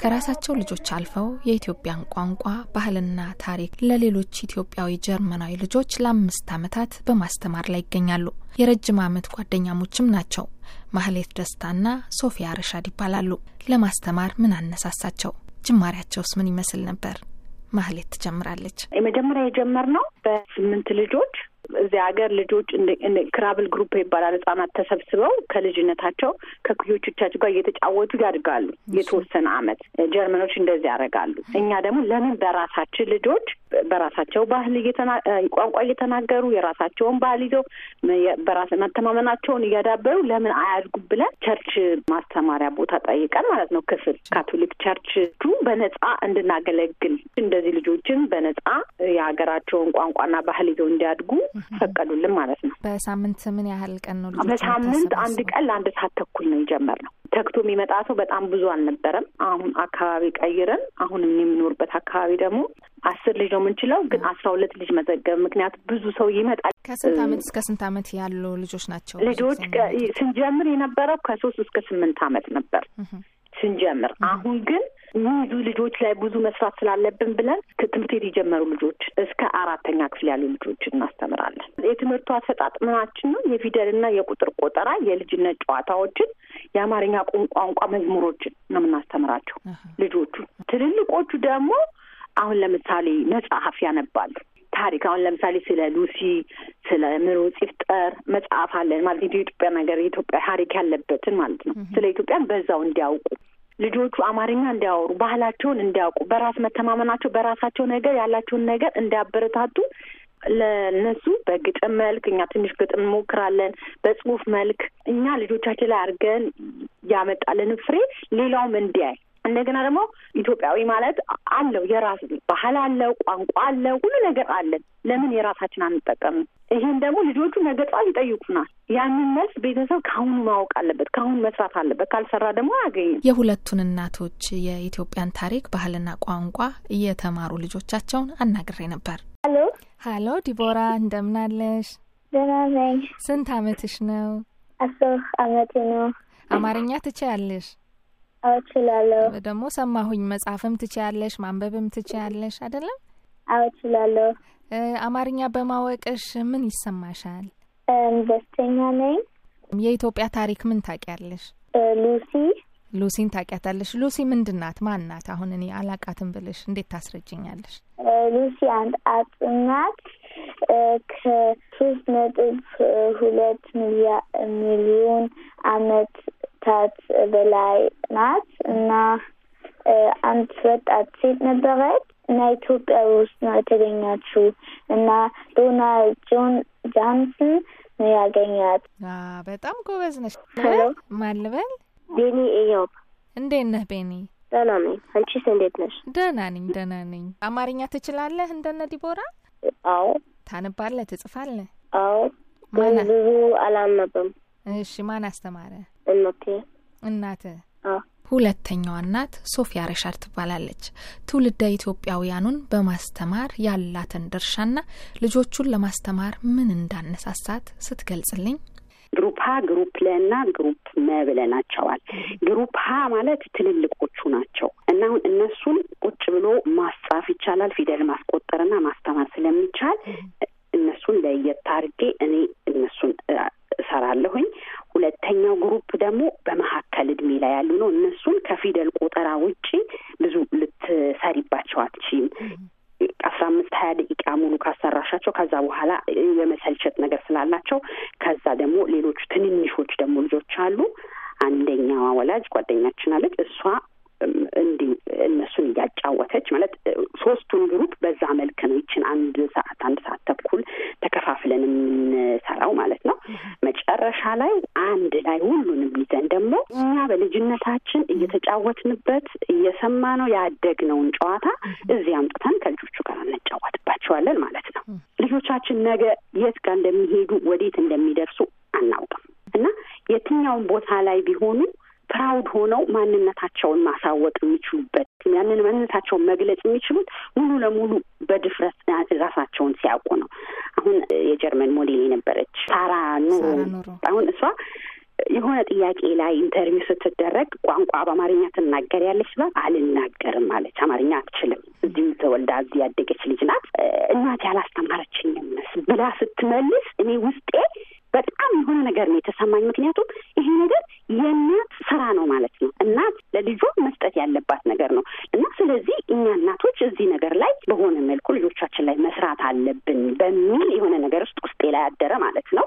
ከራሳቸው ልጆች አልፈው የኢትዮጵያን ቋንቋ ባህልና ታሪክ ለሌሎች ኢትዮጵያዊ ጀርመናዊ ልጆች ለአምስት ዓመታት በማስተማር ላይ ይገኛሉ። የረጅም ዓመት ጓደኛሞችም ናቸው። ማህሌት ደስታና ሶፊያ ረሻድ ይባላሉ። ለማስተማር ምን አነሳሳቸው? ጅማሬያቸውስ ምን ይመስል ነበር? ማህሌት ትጀምራለች። የመጀመሪያ የጀመርነው በስምንት ልጆች እዚህ ሀገር ልጆች Krabbelgruppe ይባላል። ህጻናት ተሰብስበው ከልጅነታቸው ከእኩዮቻቸው ጋር እየተጫወቱ ያድጋሉ። የተወሰነ አመት ጀርመኖች እንደዚህ ያደርጋሉ። እኛ ደግሞ ለምን በራሳችን ልጆች በራሳቸው ባህል ቋንቋ እየተናገሩ የራሳቸውን ባህል ይዘው በራስ መተማመናቸውን እያዳበሩ ለምን አያድጉ ብለን church ማስተማሪያ ቦታ ጠይቀን ማለት ነው ክፍል ካቶሊክ church በነጻ እንድናገለግል እንደዚህ ልጆችን በነጻ የሀገራቸውን ቋንቋና ባህል ይዘው እንዲያድጉ ፈቀዱልን ማለት ነው። በሳምንት ምን ያህል ቀን ነው? በሳምንት አንድ ቀን ለአንድ ሰዓት ተኩል ነው የጀመርነው። ተክቶ የሚመጣ ሰው በጣም ብዙ አልነበረም። አሁን አካባቢ ቀይረን አሁን የምኖርበት አካባቢ ደግሞ አስር ልጅ ነው የምንችለው፣ ግን አስራ ሁለት ልጅ መዘገብ ምክንያት ብዙ ሰው ይመጣል። ከስንት አመት እስከ ስንት አመት ያሉ ልጆች ናቸው? ልጆች ስንጀምር የነበረው ከሶስት እስከ ስምንት አመት ነበር ስንጀምር። አሁን ግን ብዙ ልጆች ላይ ብዙ መስራት ስላለብን ብለን ትምህርት ቤት የጀመሩ ልጆች እስከ አራተኛ ክፍል ያሉ ልጆች እናስተምራለን። የትምህርቱ አሰጣጥ ምናችን ነው የፊደልና የቁጥር ቆጠራ፣ የልጅነት ጨዋታዎችን፣ የአማርኛ ቋንቋ መዝሙሮችን ነው የምናስተምራቸው ልጆቹ። ትልልቆቹ ደግሞ አሁን ለምሳሌ መጽሐፍ ያነባሉ። ታሪክ አሁን ለምሳሌ ስለ ሉሲ፣ ስለ ምሩጽ ይፍጠር መጽሐፍ አለን ማለት የኢትዮጵያ ነገር የኢትዮጵያ ታሪክ ያለበትን ማለት ነው። ስለ ኢትዮጵያን በዛው እንዲያውቁ ልጆቹ አማርኛ እንዲያወሩ ባህላቸውን እንዲያውቁ በራስ መተማመናቸው በራሳቸው ነገር ያላቸውን ነገር እንዲያበረታቱ ለእነሱ በግጥም መልክ እኛ ትንሽ ግጥም እንሞክራለን። በጽሁፍ መልክ እኛ ልጆቻችን ላይ አድርገን ያመጣልን ፍሬ ሌላውም እንዲያይ እንደገና ደግሞ ኢትዮጵያዊ ማለት አለው የራስ ባህል አለው፣ ቋንቋ አለው፣ ሁሉ ነገር አለን። ለምን የራሳችን አንጠቀምም? ይሄን ደግሞ ልጆቹ ነገ ጠዋት ይጠይቁናል። ያንን መልስ ቤተሰብ ከአሁኑ ማወቅ አለበት፣ ከአሁኑ መስራት አለበት። ካልሰራ ደግሞ አያገኝም። የሁለቱን እናቶች የኢትዮጵያን ታሪክ ባህልና ቋንቋ እየተማሩ ልጆቻቸውን አናግሬ ነበር። ሀሎ ሀሎ፣ ዲቦራ እንደምናለሽ? ደህና ነኝ። ስንት አመትሽ ነው? አስር አመቴ ነው። አማርኛ ትችያለሽ? አዎ እችላለሁ። ደግሞ ሰማሁኝ መጻፍም ትችያለሽ ማንበብም ትችያለሽ አይደለም? አዎ እችላለሁ። አማርኛ በማወቅሽ ምን ይሰማሻል? ደስተኛ ነኝ። የኢትዮጵያ ታሪክ ምን ታውቂያለሽ? ሉሲ ሉሲን ታውቂያታለሽ? ሉሲ ምንድን ናት? ማን ናት? አሁን እኔ አላቃትም ብልሽ እንዴት ታስረጅኛለሽ? ሉሲ አንድ አጽም ናት። ከሶስት ነጥብ ሁለት ሚሊዮን አመት ታት በላይ ናት እና አንድ ወጣት ሴት ነበረች እና ኢትዮጵያ ውስጥ ነው የተገኛችው እና ዶናልድ ጆን ጃንሰን ነው ያገኛት። በጣም ጎበዝ ነች። ማን ልበል? ቤኒ ኤዮብ። እንዴት ነህ ቤኒ? ደህና ነኝ። አንቺስ እንዴት ነሽ? ደህና ነኝ፣ ደህና ነኝ። አማርኛ ትችላለህ እንደነ ዲቦራ? አዎ። ታነባለህ? ትጽፋለህ? አዎ፣ ብዙ አላነበም። እሺ፣ ማን አስተማረ? እናቴ። እናትህ? ሁለተኛዋ እናት ሶፊያ ረሻድ ትባላለች። ትውልደ ኢትዮጵያውያኑን በማስተማር ያላትን ድርሻና ልጆቹን ለማስተማር ምን እንዳነሳሳት ስትገልጽልኝ group ሀ group ለ እና group መ ብለናቸዋል። group ሀ ማለት ትልልቆቹ ናቸው እና አሁን እነሱን ቁጭ ብሎ ማስጻፍ ይቻላል። ፊደል ማስቆጠርና ማስተማር ስለሚቻል እነሱን ለየት አድርጌ እኔ እነሱን እሰራለሁኝ። ሁለተኛው group ደግሞ በመካከል እድሜ ላይ ያሉ ነው። እነሱን ከፊደል ቆጠራ ውጪ ብዙ ልትሰሪባቸው አትችይም። አስራ አምስት ሀያ ደቂቃ ሙሉ ካሰራሻቸው ከዛ በኋላ የመሰልቸት ነገር ስላላቸው ከዛ ደግሞ ሌሎቹ ትንንሾች ደግሞ ልጆች አሉ። አንደኛዋ ወላጅ ጓደኛችን አለች። እሷ እንዲህ እነሱን እያጫወተች ማለት ሶስቱን ግሩፕ በዛ መልክ ነው ይችን አንድ ሰዓት አንድ ሰዓት ተኩል ተከፋፍለን የምንሰራው ማለት ነው። መጨረሻ ላይ አንድ ላይ ሁሉንም ደግሞ እኛ በልጅነታችን እየተጫወትንበት እየሰማ ነው ያደግነውን ጨዋታ እዚህ አምጥተን ከልጆቹ ጋር እንጫወትባቸዋለን ማለት ነው። ልጆቻችን ነገ የት ጋር እንደሚሄዱ ወዴት እንደሚደርሱ አናውቅም እና የትኛውን ቦታ ላይ ቢሆኑ proud ሆነው ማንነታቸውን ማሳወቅ የሚችሉበት ያንን ማንነታቸውን መግለጽ የሚችሉት ሙሉ ለሙሉ በድፍረት ራሳቸውን ሲያውቁ ነው። አሁን የጀርመን ሞዴል የነበረች ሳራ ኑሮ አሁን እሷ የሆነ ጥያቄ ላይ interview ስትደረግ ቋንቋ በአማርኛ ትናገሪያለች ብላ አልናገርም አለች። አማርኛ አትችልም። እዚሁ ተወልዳ እዚህ ያደገች ልጅ ናት። እናቴ አላስተማረችኝም ብላ ስትመልስ እኔ ውስጤ በጣም የሆነ ነገር ነው የተሰማኝ። ምክንያቱም ይሄ ነገር የእናት ማለት ነው።